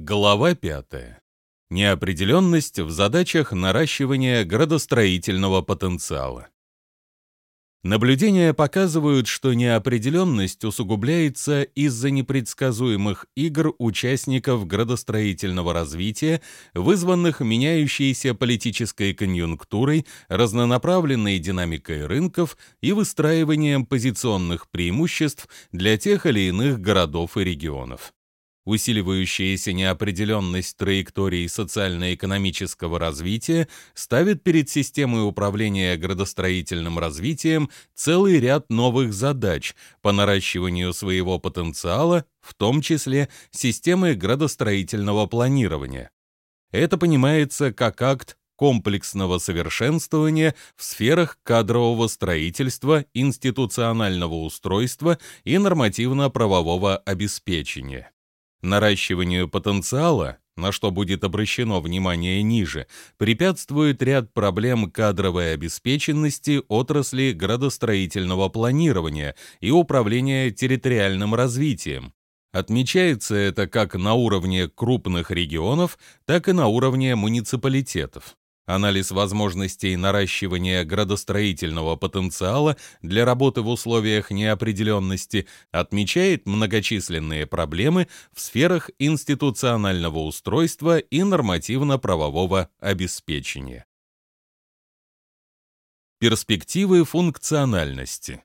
Глава 5. Неопределенность в задачах наращивания градостроительного потенциала. Наблюдения показывают, что неопределенность усугубляется из-за непредсказуемых игр участников градостроительного развития, вызванных меняющейся политической конъюнктурой, разнонаправленной динамикой рынков и выстраиванием позиционных преимуществ для тех или иных городов и регионов усиливающаяся неопределенность траектории социально-экономического развития ставит перед системой управления градостроительным развитием целый ряд новых задач по наращиванию своего потенциала, в том числе системы градостроительного планирования. Это понимается как акт комплексного совершенствования в сферах кадрового строительства, институционального устройства и нормативно-правового обеспечения. Наращиванию потенциала, на что будет обращено внимание ниже, препятствует ряд проблем кадровой обеспеченности отрасли градостроительного планирования и управления территориальным развитием. Отмечается это как на уровне крупных регионов, так и на уровне муниципалитетов. Анализ возможностей наращивания градостроительного потенциала для работы в условиях неопределенности отмечает многочисленные проблемы в сферах институционального устройства и нормативно-правового обеспечения. Перспективы функциональности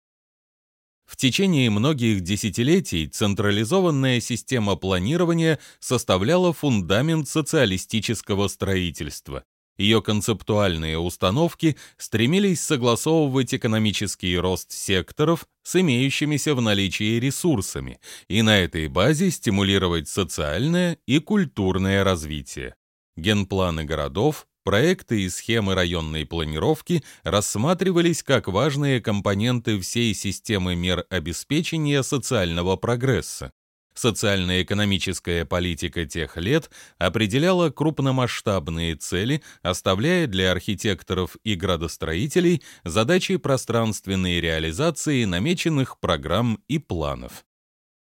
в течение многих десятилетий централизованная система планирования составляла фундамент социалистического строительства. Ее концептуальные установки стремились согласовывать экономический рост секторов с имеющимися в наличии ресурсами и на этой базе стимулировать социальное и культурное развитие. Генпланы городов, проекты и схемы районной планировки рассматривались как важные компоненты всей системы мер обеспечения социального прогресса. Социально-экономическая политика тех лет определяла крупномасштабные цели, оставляя для архитекторов и градостроителей задачи пространственной реализации намеченных программ и планов.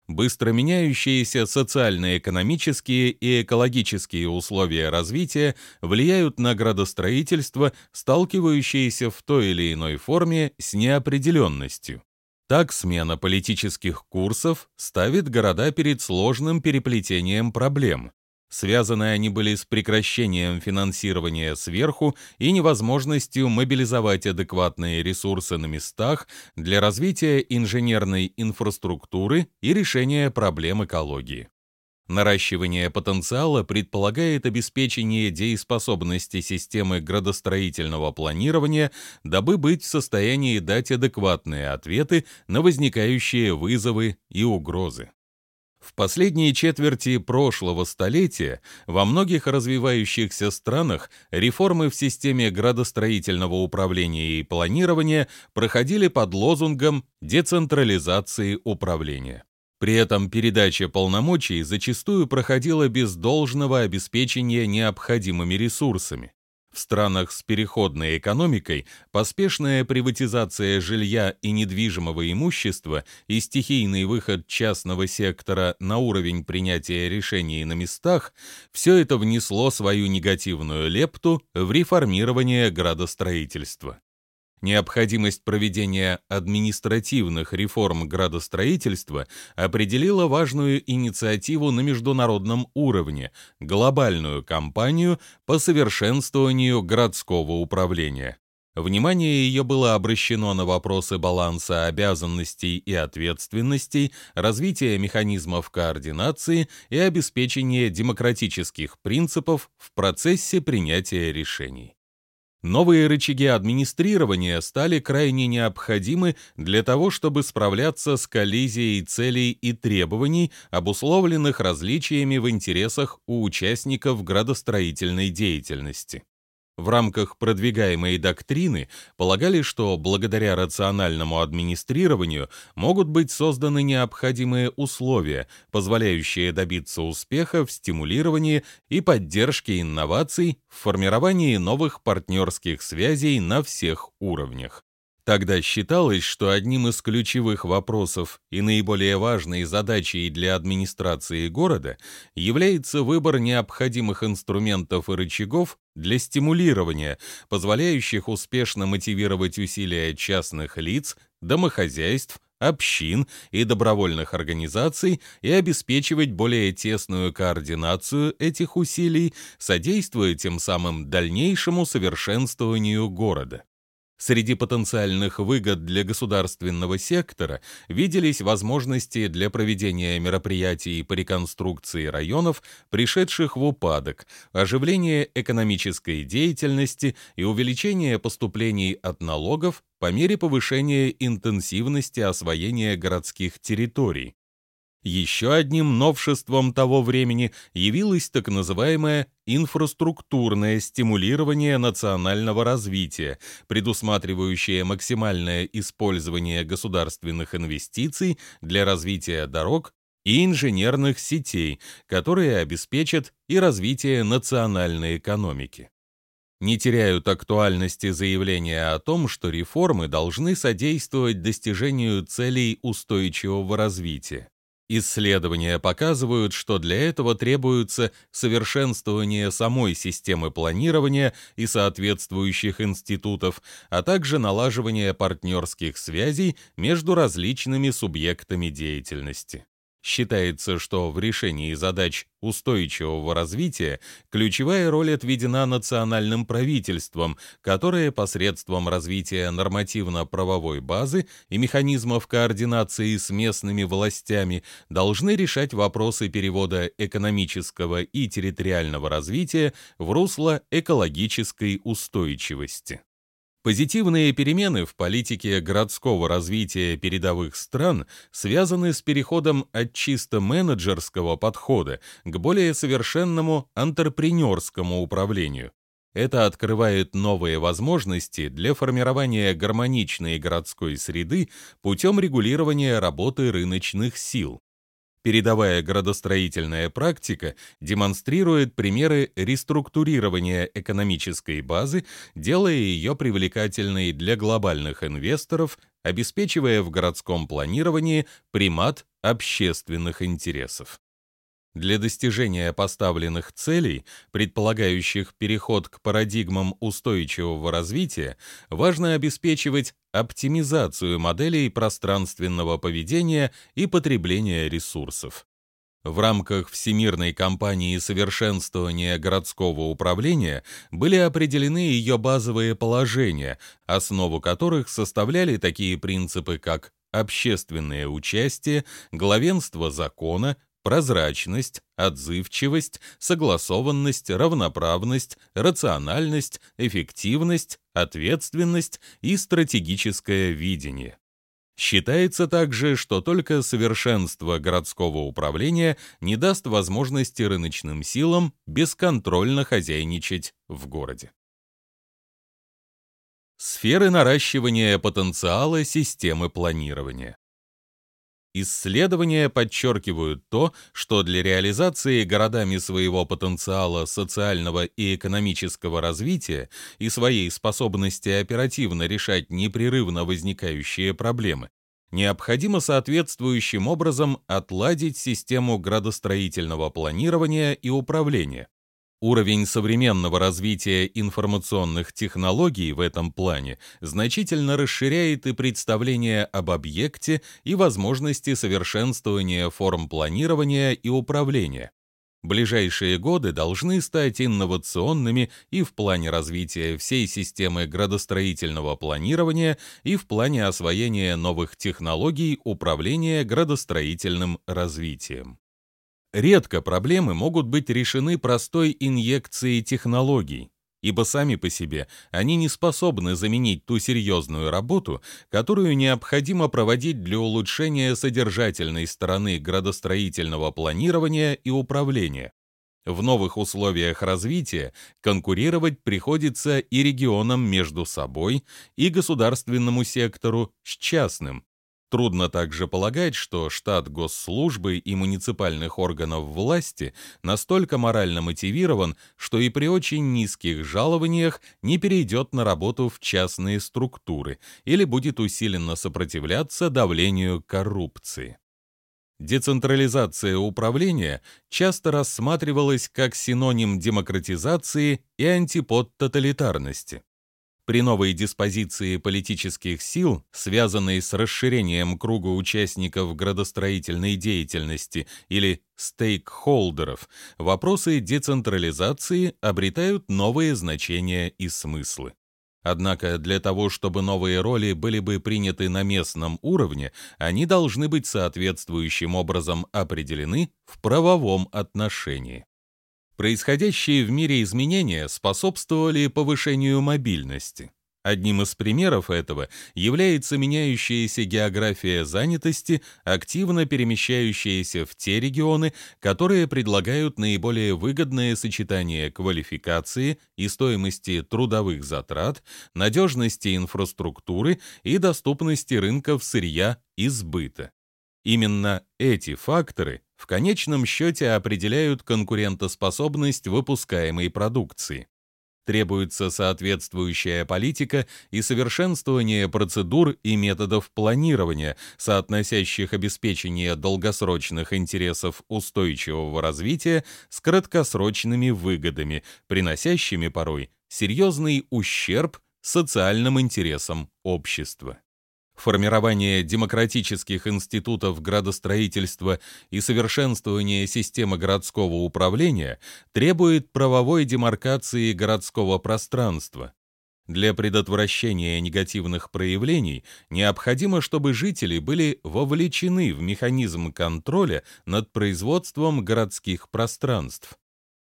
Быстро меняющиеся социально-экономические и экологические условия развития влияют на градостроительство, сталкивающееся в той или иной форме с неопределенностью. Так смена политических курсов ставит города перед сложным переплетением проблем. Связаны они были с прекращением финансирования сверху и невозможностью мобилизовать адекватные ресурсы на местах для развития инженерной инфраструктуры и решения проблем экологии. Наращивание потенциала предполагает обеспечение дееспособности системы градостроительного планирования, дабы быть в состоянии дать адекватные ответы на возникающие вызовы и угрозы. В последние четверти прошлого столетия во многих развивающихся странах реформы в системе градостроительного управления и планирования проходили под лозунгом децентрализации управления. При этом передача полномочий зачастую проходила без должного обеспечения необходимыми ресурсами. В странах с переходной экономикой поспешная приватизация жилья и недвижимого имущества и стихийный выход частного сектора на уровень принятия решений на местах – все это внесло свою негативную лепту в реформирование градостроительства. Необходимость проведения административных реформ градостроительства определила важную инициативу на международном уровне – глобальную кампанию по совершенствованию городского управления. Внимание ее было обращено на вопросы баланса обязанностей и ответственностей, развития механизмов координации и обеспечения демократических принципов в процессе принятия решений. Новые рычаги администрирования стали крайне необходимы для того, чтобы справляться с коллизией целей и требований, обусловленных различиями в интересах у участников градостроительной деятельности в рамках продвигаемой доктрины полагали, что благодаря рациональному администрированию могут быть созданы необходимые условия, позволяющие добиться успеха в стимулировании и поддержке инноваций в формировании новых партнерских связей на всех уровнях. Тогда считалось, что одним из ключевых вопросов и наиболее важной задачей для администрации города является выбор необходимых инструментов и рычагов для стимулирования, позволяющих успешно мотивировать усилия частных лиц, домохозяйств, общин и добровольных организаций и обеспечивать более тесную координацию этих усилий, содействуя тем самым дальнейшему совершенствованию города. Среди потенциальных выгод для государственного сектора виделись возможности для проведения мероприятий по реконструкции районов, пришедших в упадок, оживление экономической деятельности и увеличение поступлений от налогов по мере повышения интенсивности освоения городских территорий. Еще одним новшеством того времени явилось так называемое инфраструктурное стимулирование национального развития, предусматривающее максимальное использование государственных инвестиций для развития дорог и инженерных сетей, которые обеспечат и развитие национальной экономики. Не теряют актуальности заявления о том, что реформы должны содействовать достижению целей устойчивого развития. Исследования показывают, что для этого требуется совершенствование самой системы планирования и соответствующих институтов, а также налаживание партнерских связей между различными субъектами деятельности. Считается, что в решении задач устойчивого развития ключевая роль отведена национальным правительствам, которые посредством развития нормативно-правовой базы и механизмов координации с местными властями должны решать вопросы перевода экономического и территориального развития в русло экологической устойчивости. Позитивные перемены в политике городского развития передовых стран связаны с переходом от чисто менеджерского подхода к более совершенному антрепренерскому управлению. Это открывает новые возможности для формирования гармоничной городской среды путем регулирования работы рыночных сил. Передовая градостроительная практика демонстрирует примеры реструктурирования экономической базы, делая ее привлекательной для глобальных инвесторов, обеспечивая в городском планировании примат общественных интересов. Для достижения поставленных целей, предполагающих переход к парадигмам устойчивого развития, важно обеспечивать оптимизацию моделей пространственного поведения и потребления ресурсов. В рамках Всемирной кампании совершенствования городского управления были определены ее базовые положения, основу которых составляли такие принципы, как общественное участие, главенство закона, прозрачность, отзывчивость, согласованность, равноправность, рациональность, эффективность, ответственность и стратегическое видение. Считается также, что только совершенство городского управления не даст возможности рыночным силам бесконтрольно хозяйничать в городе. Сферы наращивания потенциала системы планирования. Исследования подчеркивают то, что для реализации городами своего потенциала социального и экономического развития и своей способности оперативно решать непрерывно возникающие проблемы, необходимо соответствующим образом отладить систему градостроительного планирования и управления, Уровень современного развития информационных технологий в этом плане значительно расширяет и представление об объекте и возможности совершенствования форм планирования и управления. Ближайшие годы должны стать инновационными и в плане развития всей системы градостроительного планирования, и в плане освоения новых технологий управления градостроительным развитием. Редко проблемы могут быть решены простой инъекцией технологий, ибо сами по себе они не способны заменить ту серьезную работу, которую необходимо проводить для улучшения содержательной стороны градостроительного планирования и управления. В новых условиях развития конкурировать приходится и регионам между собой, и государственному сектору с частным, Трудно также полагать, что штат госслужбы и муниципальных органов власти настолько морально мотивирован, что и при очень низких жалованиях не перейдет на работу в частные структуры или будет усиленно сопротивляться давлению коррупции. Децентрализация управления часто рассматривалась как синоним демократизации и антипод тоталитарности. При новой диспозиции политических сил, связанной с расширением круга участников градостроительной деятельности или стейкхолдеров, вопросы децентрализации обретают новые значения и смыслы. Однако для того, чтобы новые роли были бы приняты на местном уровне, они должны быть соответствующим образом определены в правовом отношении. Происходящие в мире изменения способствовали повышению мобильности. Одним из примеров этого является меняющаяся география занятости, активно перемещающаяся в те регионы, которые предлагают наиболее выгодное сочетание квалификации и стоимости трудовых затрат, надежности инфраструктуры и доступности рынков сырья и сбыта. Именно эти факторы в конечном счете определяют конкурентоспособность выпускаемой продукции. Требуется соответствующая политика и совершенствование процедур и методов планирования, соотносящих обеспечение долгосрочных интересов устойчивого развития с краткосрочными выгодами, приносящими порой серьезный ущерб социальным интересам общества формирование демократических институтов градостроительства и совершенствование системы городского управления требует правовой демаркации городского пространства. Для предотвращения негативных проявлений необходимо, чтобы жители были вовлечены в механизм контроля над производством городских пространств.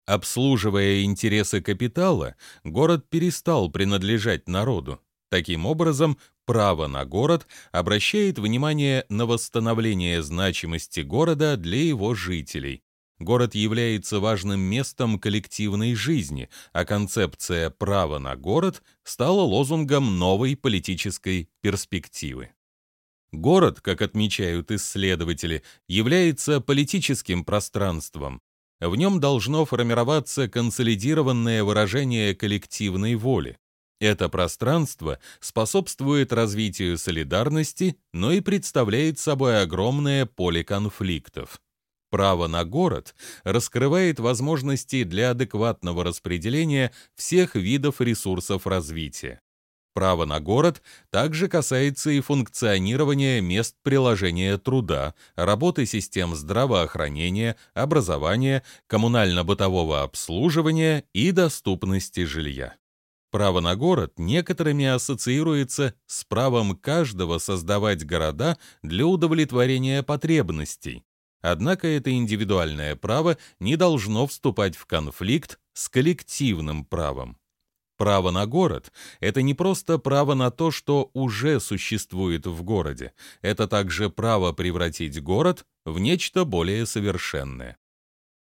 Обслуживая интересы капитала, город перестал принадлежать народу. Таким образом, право на город обращает внимание на восстановление значимости города для его жителей. Город является важным местом коллективной жизни, а концепция «право на город» стала лозунгом новой политической перспективы. Город, как отмечают исследователи, является политическим пространством. В нем должно формироваться консолидированное выражение коллективной воли. Это пространство способствует развитию солидарности, но и представляет собой огромное поле конфликтов. Право на город раскрывает возможности для адекватного распределения всех видов ресурсов развития. Право на город также касается и функционирования мест приложения труда, работы систем здравоохранения, образования, коммунально-бытового обслуживания и доступности жилья. Право на город некоторыми ассоциируется с правом каждого создавать города для удовлетворения потребностей. Однако это индивидуальное право не должно вступать в конфликт с коллективным правом. Право на город — это не просто право на то, что уже существует в городе, это также право превратить город в нечто более совершенное.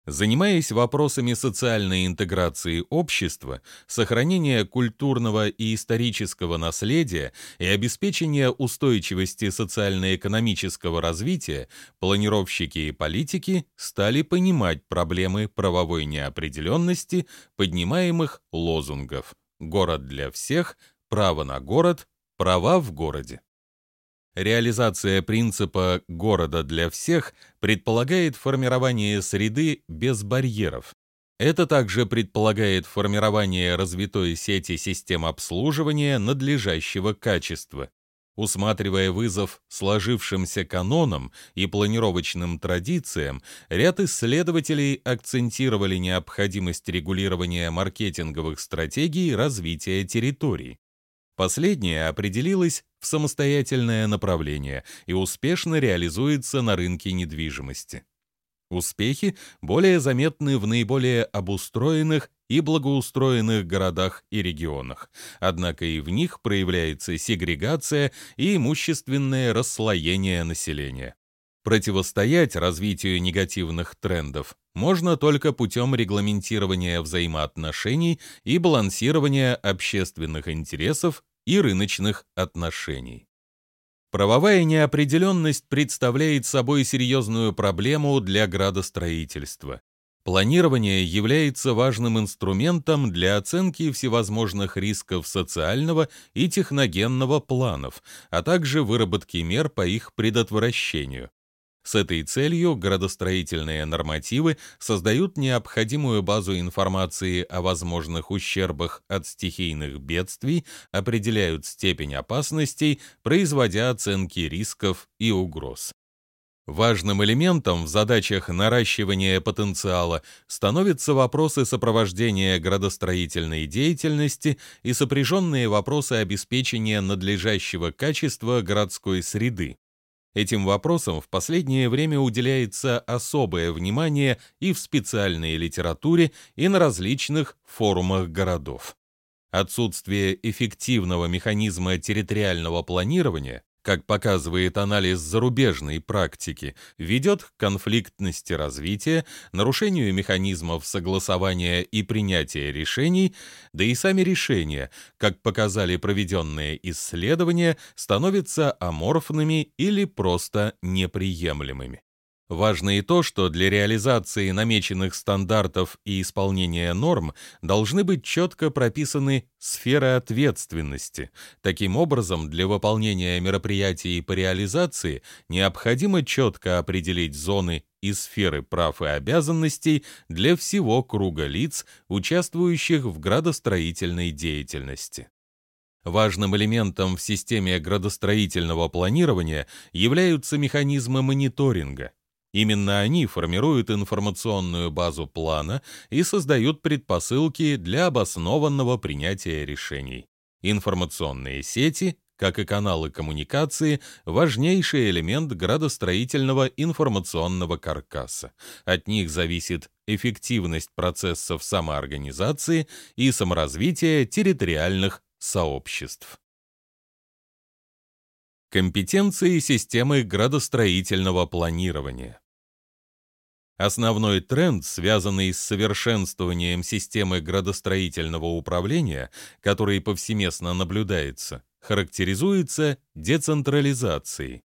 Занимаясь вопросами социальной интеграции общества, сохранения культурного и исторического наследия и обеспечения устойчивости социально-экономического развития, планировщики и политики стали понимать проблемы правовой неопределенности, поднимаемых лозунгов «Город для всех», «Право на город», «Права в городе». Реализация принципа «города для всех» предполагает формирование среды без барьеров. Это также предполагает формирование развитой сети систем обслуживания надлежащего качества. Усматривая вызов сложившимся канонам и планировочным традициям, ряд исследователей акцентировали необходимость регулирования маркетинговых стратегий развития территорий. Последнее определилось в самостоятельное направление и успешно реализуется на рынке недвижимости. Успехи более заметны в наиболее обустроенных и благоустроенных городах и регионах, однако и в них проявляется сегрегация и имущественное расслоение населения. Противостоять развитию негативных трендов можно только путем регламентирования взаимоотношений и балансирования общественных интересов и рыночных отношений. Правовая неопределенность представляет собой серьезную проблему для градостроительства. Планирование является важным инструментом для оценки всевозможных рисков социального и техногенного планов, а также выработки мер по их предотвращению. С этой целью градостроительные нормативы создают необходимую базу информации о возможных ущербах от стихийных бедствий, определяют степень опасностей, производя оценки рисков и угроз. Важным элементом в задачах наращивания потенциала становятся вопросы сопровождения градостроительной деятельности и сопряженные вопросы обеспечения надлежащего качества городской среды. Этим вопросам в последнее время уделяется особое внимание и в специальной литературе, и на различных форумах городов. Отсутствие эффективного механизма территориального планирования как показывает анализ зарубежной практики, ведет к конфликтности развития, нарушению механизмов согласования и принятия решений, да и сами решения, как показали проведенные исследования, становятся аморфными или просто неприемлемыми. Важно и то, что для реализации намеченных стандартов и исполнения норм должны быть четко прописаны сферы ответственности. Таким образом, для выполнения мероприятий по реализации необходимо четко определить зоны и сферы прав и обязанностей для всего круга лиц, участвующих в градостроительной деятельности. Важным элементом в системе градостроительного планирования являются механизмы мониторинга. Именно они формируют информационную базу плана и создают предпосылки для обоснованного принятия решений. Информационные сети, как и каналы коммуникации, важнейший элемент градостроительного информационного каркаса. От них зависит эффективность процессов самоорганизации и саморазвития территориальных сообществ. Компетенции системы градостроительного планирования. Основной тренд, связанный с совершенствованием системы градостроительного управления, который повсеместно наблюдается, характеризуется децентрализацией.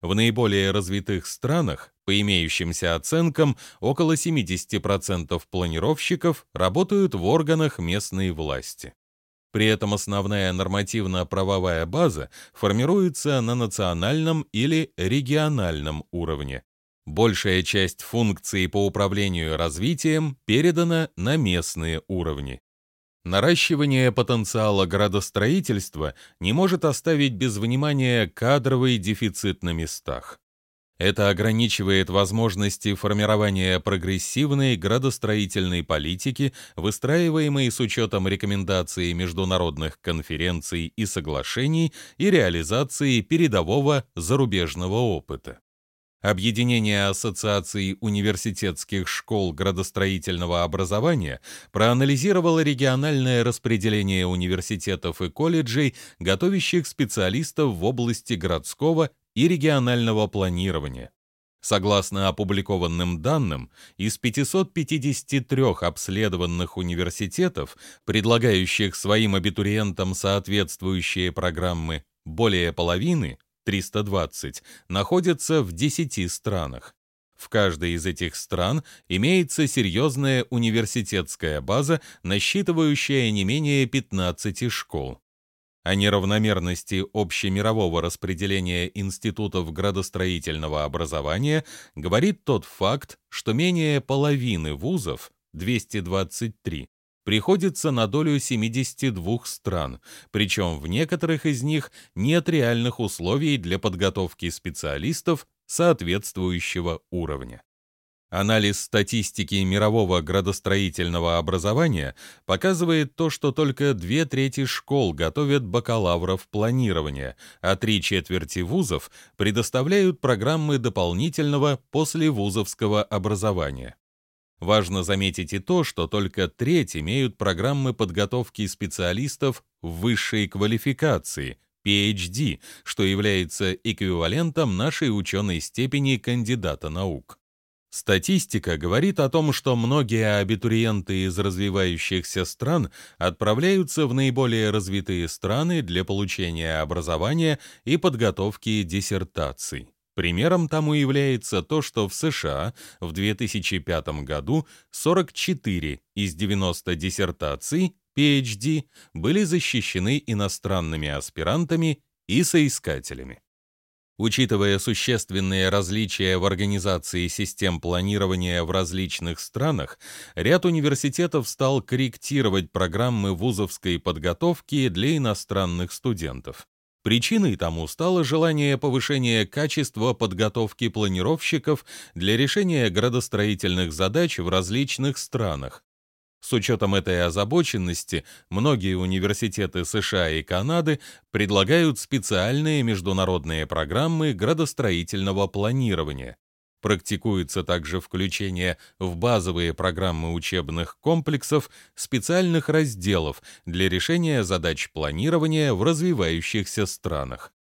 В наиболее развитых странах, по имеющимся оценкам, около 70% планировщиков работают в органах местной власти. При этом основная нормативно-правовая база формируется на национальном или региональном уровне. Большая часть функций по управлению развитием передана на местные уровни. Наращивание потенциала градостроительства не может оставить без внимания кадровый дефицит на местах. Это ограничивает возможности формирования прогрессивной градостроительной политики, выстраиваемой с учетом рекомендаций международных конференций и соглашений и реализации передового зарубежного опыта. Объединение Ассоциаций университетских школ градостроительного образования проанализировало региональное распределение университетов и колледжей, готовящих специалистов в области городского и регионального планирования. Согласно опубликованным данным, из 553 обследованных университетов, предлагающих своим абитуриентам соответствующие программы, более половины, 320, находятся в 10 странах. В каждой из этих стран имеется серьезная университетская база, насчитывающая не менее 15 школ. О неравномерности общемирового распределения институтов градостроительного образования говорит тот факт, что менее половины вузов, 223, приходится на долю 72 стран, причем в некоторых из них нет реальных условий для подготовки специалистов соответствующего уровня. Анализ статистики мирового градостроительного образования показывает то, что только две трети школ готовят бакалавров планирования, а три четверти вузов предоставляют программы дополнительного послевузовского образования. Важно заметить и то, что только треть имеют программы подготовки специалистов высшей квалификации, PhD, что является эквивалентом нашей ученой степени кандидата наук. Статистика говорит о том, что многие абитуриенты из развивающихся стран отправляются в наиболее развитые страны для получения образования и подготовки диссертаций. Примером тому является то, что в США в 2005 году 44 из 90 диссертаций PhD были защищены иностранными аспирантами и соискателями. Учитывая существенные различия в организации систем планирования в различных странах, ряд университетов стал корректировать программы вузовской подготовки для иностранных студентов. Причиной тому стало желание повышения качества подготовки планировщиков для решения градостроительных задач в различных странах, с учетом этой озабоченности, многие университеты США и Канады предлагают специальные международные программы градостроительного планирования. Практикуется также включение в базовые программы учебных комплексов специальных разделов для решения задач планирования в развивающихся странах.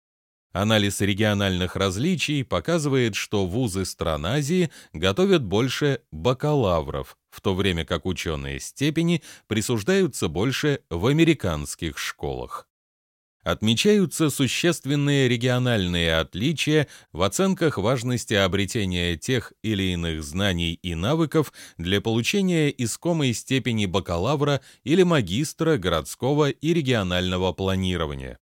Анализ региональных различий показывает, что вузы стран Азии готовят больше бакалавров, в то время как ученые степени присуждаются больше в американских школах. Отмечаются существенные региональные отличия в оценках важности обретения тех или иных знаний и навыков для получения искомой степени бакалавра или магистра городского и регионального планирования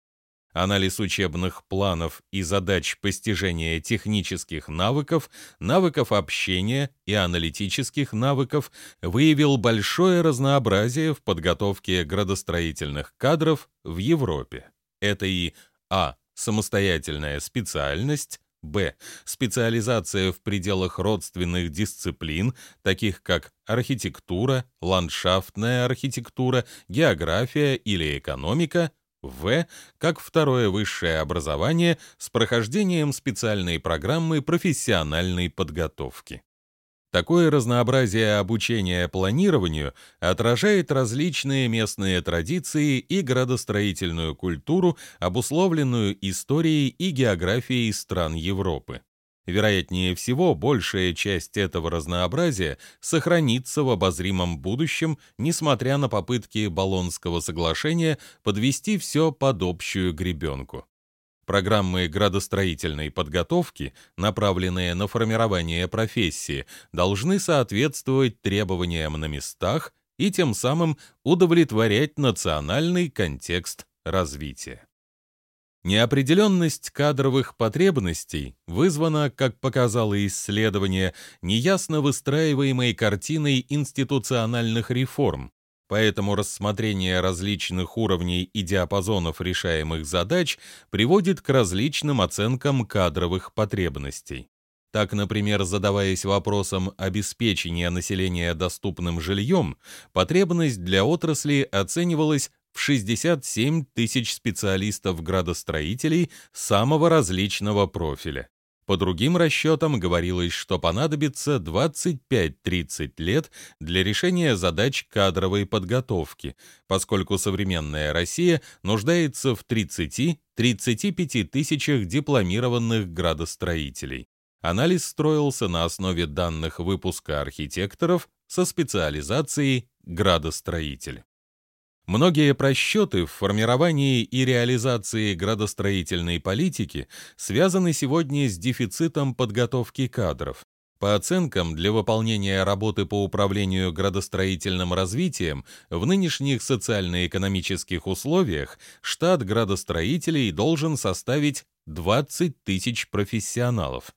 анализ учебных планов и задач постижения технических навыков, навыков общения и аналитических навыков выявил большое разнообразие в подготовке градостроительных кадров в Европе. Это и а. самостоятельная специальность, б. специализация в пределах родственных дисциплин, таких как архитектура, ландшафтная архитектура, география или экономика, в как второе высшее образование с прохождением специальной программы профессиональной подготовки. Такое разнообразие обучения планированию отражает различные местные традиции и градостроительную культуру, обусловленную историей и географией стран Европы. Вероятнее всего, большая часть этого разнообразия сохранится в обозримом будущем, несмотря на попытки Болонского соглашения подвести все под общую гребенку. Программы градостроительной подготовки, направленные на формирование профессии, должны соответствовать требованиям на местах и тем самым удовлетворять национальный контекст развития. Неопределенность кадровых потребностей вызвана, как показало исследование, неясно выстраиваемой картиной институциональных реформ, поэтому рассмотрение различных уровней и диапазонов решаемых задач приводит к различным оценкам кадровых потребностей. Так, например, задаваясь вопросом обеспечения населения доступным жильем, потребность для отрасли оценивалась в 67 тысяч специалистов-градостроителей самого различного профиля. По другим расчетам говорилось, что понадобится 25-30 лет для решения задач кадровой подготовки, поскольку современная Россия нуждается в 30-35 тысячах дипломированных градостроителей. Анализ строился на основе данных выпуска архитекторов со специализацией градостроитель. Многие просчеты в формировании и реализации градостроительной политики связаны сегодня с дефицитом подготовки кадров. По оценкам, для выполнения работы по управлению градостроительным развитием в нынешних социально-экономических условиях штат градостроителей должен составить 20 тысяч профессионалов.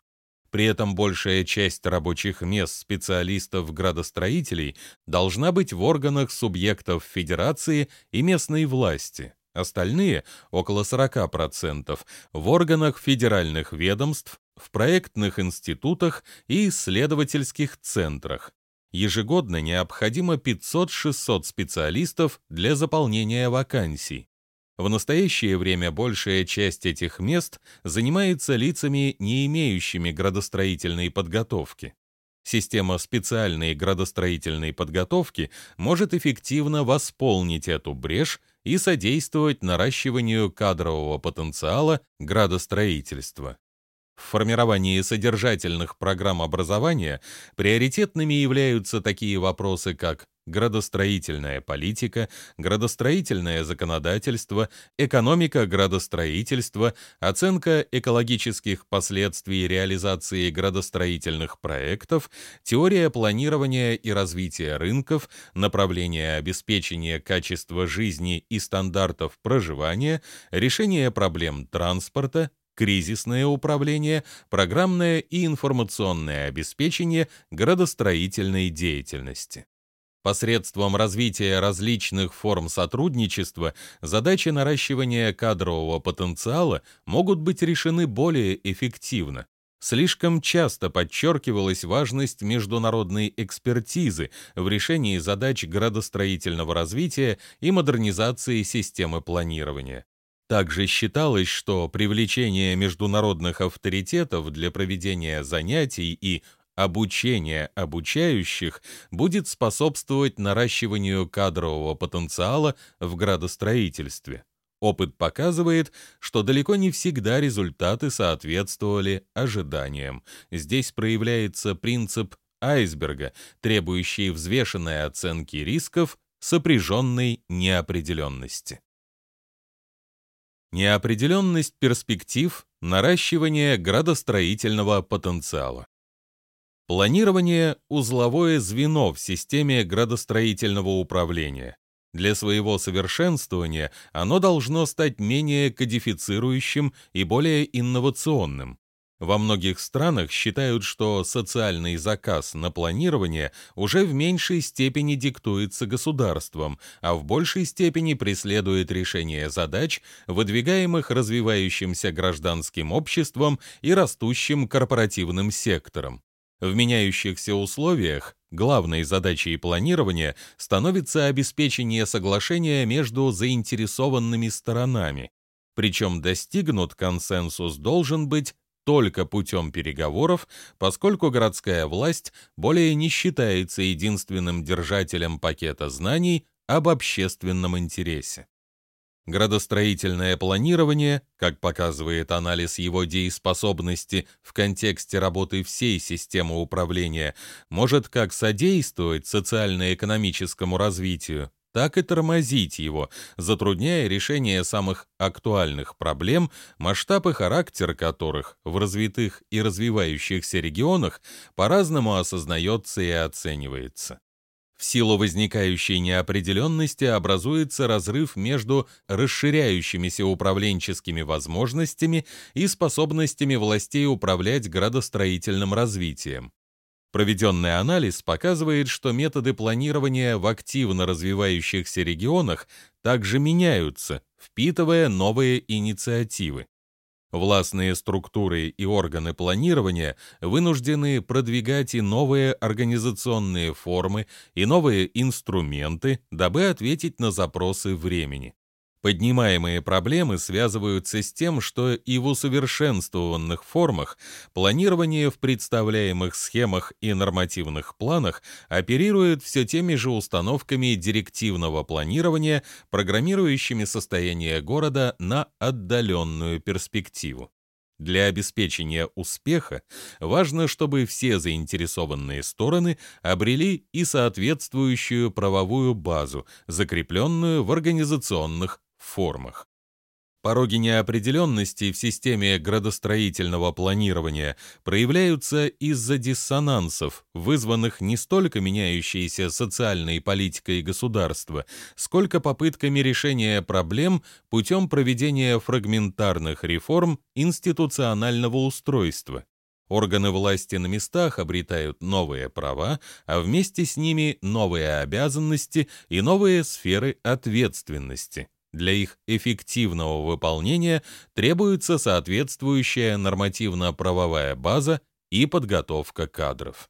При этом большая часть рабочих мест специалистов-градостроителей должна быть в органах субъектов федерации и местной власти. Остальные, около 40%, в органах федеральных ведомств, в проектных институтах и исследовательских центрах. Ежегодно необходимо 500-600 специалистов для заполнения вакансий. В настоящее время большая часть этих мест занимается лицами, не имеющими градостроительной подготовки. Система специальной градостроительной подготовки может эффективно восполнить эту брешь и содействовать наращиванию кадрового потенциала градостроительства. В формировании содержательных программ образования приоритетными являются такие вопросы, как градостроительная политика, градостроительное законодательство, экономика градостроительства, оценка экологических последствий реализации градостроительных проектов, теория планирования и развития рынков, направление обеспечения качества жизни и стандартов проживания, решение проблем транспорта, кризисное управление, программное и информационное обеспечение градостроительной деятельности. Посредством развития различных форм сотрудничества задачи наращивания кадрового потенциала могут быть решены более эффективно. Слишком часто подчеркивалась важность международной экспертизы в решении задач градостроительного развития и модернизации системы планирования. Также считалось, что привлечение международных авторитетов для проведения занятий и обучения обучающих будет способствовать наращиванию кадрового потенциала в градостроительстве. Опыт показывает, что далеко не всегда результаты соответствовали ожиданиям. Здесь проявляется принцип айсберга, требующий взвешенной оценки рисков, сопряженной неопределенности. Неопределенность перспектив наращивания градостроительного потенциала. Планирование – узловое звено в системе градостроительного управления. Для своего совершенствования оно должно стать менее кодифицирующим и более инновационным. Во многих странах считают, что социальный заказ на планирование уже в меньшей степени диктуется государством, а в большей степени преследует решение задач, выдвигаемых развивающимся гражданским обществом и растущим корпоративным сектором. В меняющихся условиях главной задачей планирования становится обеспечение соглашения между заинтересованными сторонами. Причем достигнут консенсус должен быть только путем переговоров, поскольку городская власть более не считается единственным держателем пакета знаний об общественном интересе. Градостроительное планирование, как показывает анализ его дееспособности в контексте работы всей системы управления, может как содействовать социально-экономическому развитию, так и тормозить его, затрудняя решение самых актуальных проблем, масштаб и характер которых в развитых и развивающихся регионах по-разному осознается и оценивается. В силу возникающей неопределенности образуется разрыв между расширяющимися управленческими возможностями и способностями властей управлять градостроительным развитием. Проведенный анализ показывает, что методы планирования в активно развивающихся регионах также меняются, впитывая новые инициативы. Властные структуры и органы планирования вынуждены продвигать и новые организационные формы, и новые инструменты, дабы ответить на запросы времени. Поднимаемые проблемы связываются с тем, что и в усовершенствованных формах планирование в представляемых схемах и нормативных планах оперирует все теми же установками директивного планирования, программирующими состояние города на отдаленную перспективу. Для обеспечения успеха важно, чтобы все заинтересованные стороны обрели и соответствующую правовую базу, закрепленную в организационных формах. Пороги неопределенности в системе градостроительного планирования проявляются из-за диссонансов, вызванных не столько меняющейся социальной политикой государства, сколько попытками решения проблем путем проведения фрагментарных реформ институционального устройства. Органы власти на местах обретают новые права, а вместе с ними новые обязанности и новые сферы ответственности. Для их эффективного выполнения требуется соответствующая нормативно-правовая база и подготовка кадров.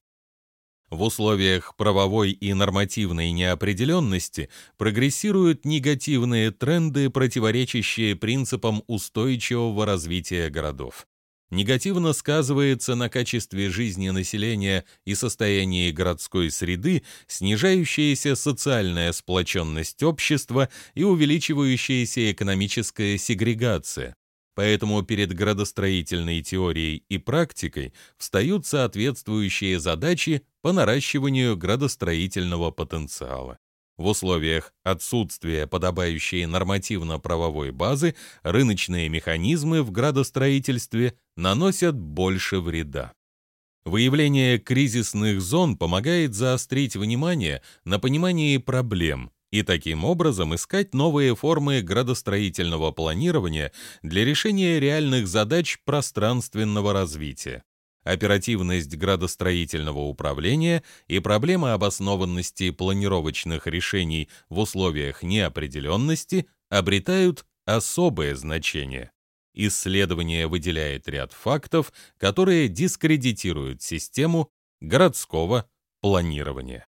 В условиях правовой и нормативной неопределенности прогрессируют негативные тренды, противоречащие принципам устойчивого развития городов негативно сказывается на качестве жизни населения и состоянии городской среды снижающаяся социальная сплоченность общества и увеличивающаяся экономическая сегрегация. Поэтому перед градостроительной теорией и практикой встают соответствующие задачи по наращиванию градостроительного потенциала. В условиях отсутствия подобающей нормативно-правовой базы рыночные механизмы в градостроительстве наносят больше вреда. Выявление кризисных зон помогает заострить внимание на понимании проблем и таким образом искать новые формы градостроительного планирования для решения реальных задач пространственного развития. Оперативность градостроительного управления и проблема обоснованности планировочных решений в условиях неопределенности обретают особое значение. Исследование выделяет ряд фактов, которые дискредитируют систему городского планирования.